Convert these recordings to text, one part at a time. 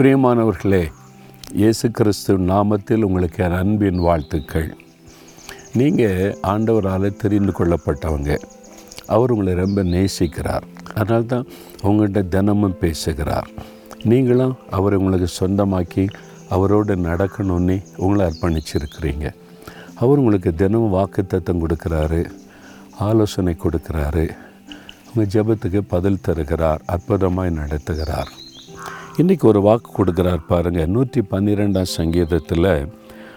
பிரியமானவர்களே இயேசு கிறிஸ்து நாமத்தில் உங்களுக்கு என் அன்பின் வாழ்த்துக்கள். நீங்கள் ஆண்டவரால் தெரிந்து கொள்ளப்பட்டவங்க. அவர் உங்களை ரொம்ப நேசிக்கிறார். அதனால் தான் உங்கள்கிட்ட தினமும் பேசுகிறார். நீங்களும் அவரை உங்களுக்கு சொந்தமாக்கி அவரோடு நடக்கணும்னு உங்களை அர்ப்பணிச்சிருக்கிறீங்க. அவர் உங்களுக்கு தினமும் வாக்குத்தத்தம் கொடுக்குறாரு ஆலோசனை கொடுக்குறாரு. உங்கள் ஜெபத்துக்கு பதில் தருகிறார் அற்புதமாய் நடத்துகிறார். இன்றைக்கி ஒரு வாக்கு கொடுக்குறார் பாருங்கள் நூற்றி பன்னிரெண்டாம் சங்கீதத்தில்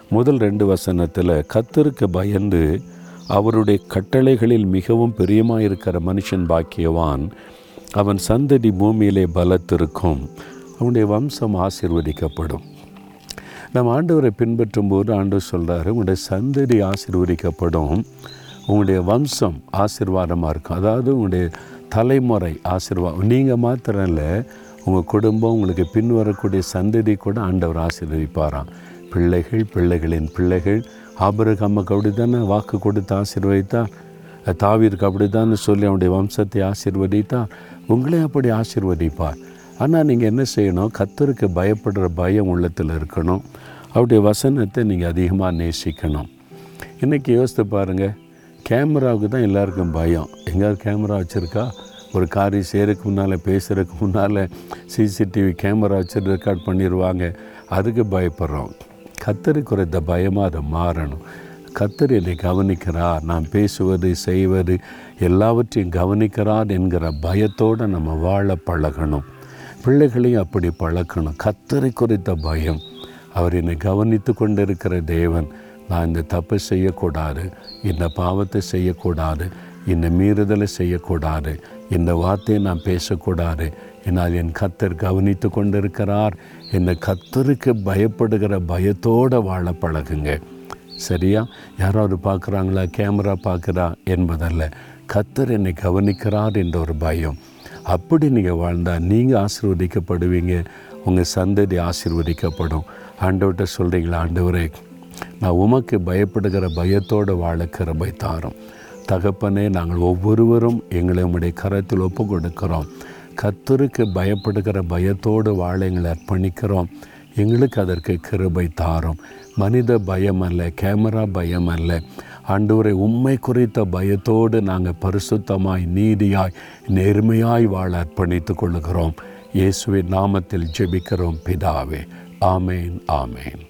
முதல் ரெண்டு வசனத்தில் கத்தருக்கு பயந்து அவருடைய கட்டளைகளில் மிகவும் பிரியமாக இருக்கிற மனுஷன் பாக்கியவான். அவன் சந்ததி பூமியிலே பலத்திருக்கும். அவனுடைய வம்சம் ஆசிர்வதிக்கப்படும். நம்ம ஆண்டவரை பின்பற்றும் போது ஆண்டவர் சொல்கிறாரு உங்களுடைய சந்ததி ஆசிர்வதிக்கப்படும். உங்களுடைய வம்சம் ஆசிர்வாதமாக இருக்கும். அதாவது உங்களுடைய தலைமுறை ஆசிர்வாதம் நீங்கள் மாத்திரம் இல்லை உங்கள் குடும்பம் உங்களுக்கு பின் வரக்கூடிய சந்ததி கூட ஆண்டவர் ஆசீர்வதிப்பாராம். பிள்ளைகள் பிள்ளைகளின் பிள்ளைகள் ஆபரகம்முக்கு அப்படி தானே வாக்கு கொடுத்து ஆசீர்வதித்தார்? தாவிற்கு அப்படி தான் சொல்லி அவனுடைய வம்சத்தை ஆசீர்வதித்தார்? உங்களே அப்படி ஆசீர்வதிப்பார். ஆனால் நீங்கள் என்ன செய்யணும்? கத்தருக்கு பயப்படுற பயம் உள்ளத்தில் இருக்கணும். அவருடைய வசனத்தை நீங்கள் அதிகமாக நேசிக்கணும். இன்றைக்கி யோசித்து பாருங்கள் கேமராவுக்கு தான் எல்லாருக்கும் பயம். எங்கேயாவது கேமரா வச்சுருக்கா? ஒரு காரியம் செய்கிறதுக்கு முன்னால் பேசுகிறதுக்கு முன்னால் சிசிடிவி கேமரா வச்சு ரெக்கார்ட் பண்ணிடுவாங்க அதுக்கு பயப்படுறோம். கத்தரி குறைந்த பயமாக அதை மாறணும். கத்தர் என்னை கவனிக்கிறார். நான் பேசுவது செய்வது எல்லாவற்றையும் கவனிக்கிறார் என்கிற பயத்தோடு நம்ம வாழ பழகணும். பிள்ளைகளையும் அப்படி பழக்கணும். கத்தரை குறித்த பயம். அவர் என்னை கவனித்து கொண்டிருக்கிற தேவன் நான் இந்த தப்பு செய்யக்கூடாது இந்த பாவத்தை செய்யக்கூடாது இந்த மீறுதலை செய்யக்கூடாது. இந்த வார்த்தையை நான் பேசக்கூடாது. என்னால் என் கத்தர் கவனித்து கொண்டிருக்கிறார். இந்த கத்தருக்கு பயப்படுகிற பயத்தோடு வாழ பழகுங்க. சரியா? யாராவது பார்க்குறாங்களா? கேமரா பார்க்குறா? என்பதல்ல. கத்தர் என்னை கவனிக்கிறார் என்ற ஒரு பயம். அப்படி நீங்கள் வாழ்ந்தால் நீங்கள் ஆசீர்வதிக்கப்படுவீங்க. உங்கள் சந்ததி ஆசீர்வதிக்கப்படும். ஆண்டவர்கிட்ட சொல்கிறீங்களா ஆண்டவரே நான் உமக்கு பயப்படுகிற பயத்தோடு வாழ கிருபை தாரும் தகப்பனே நாங்கள் ஒவ்வொருவரும் எங்களை உம்முடைய கரத்தில் ஒப்பு கொடுக்கிறோம் கத்தருக்கு பயப்படுகிற பயத்தோடு வாழ எங்களை அர்ப்பணிக்கிறோம். எங்களுக்கு அதற்கு கிருபை தாரும். மனித பயம் அல்ல கேமரா பயம் அல்ல. ஆண்டவரை உண்மை குறித்த பயத்தோடு நாங்கள் பரிசுத்தமாய் நீதியாய் நேர்மையாய் வாழ அர்ப்பணித்து கொள்கிறோம் இயேசுவின் நாமத்தில் ஜெபிக்கிறோம் பிதாவே. ஆமேன் ஆமேன்.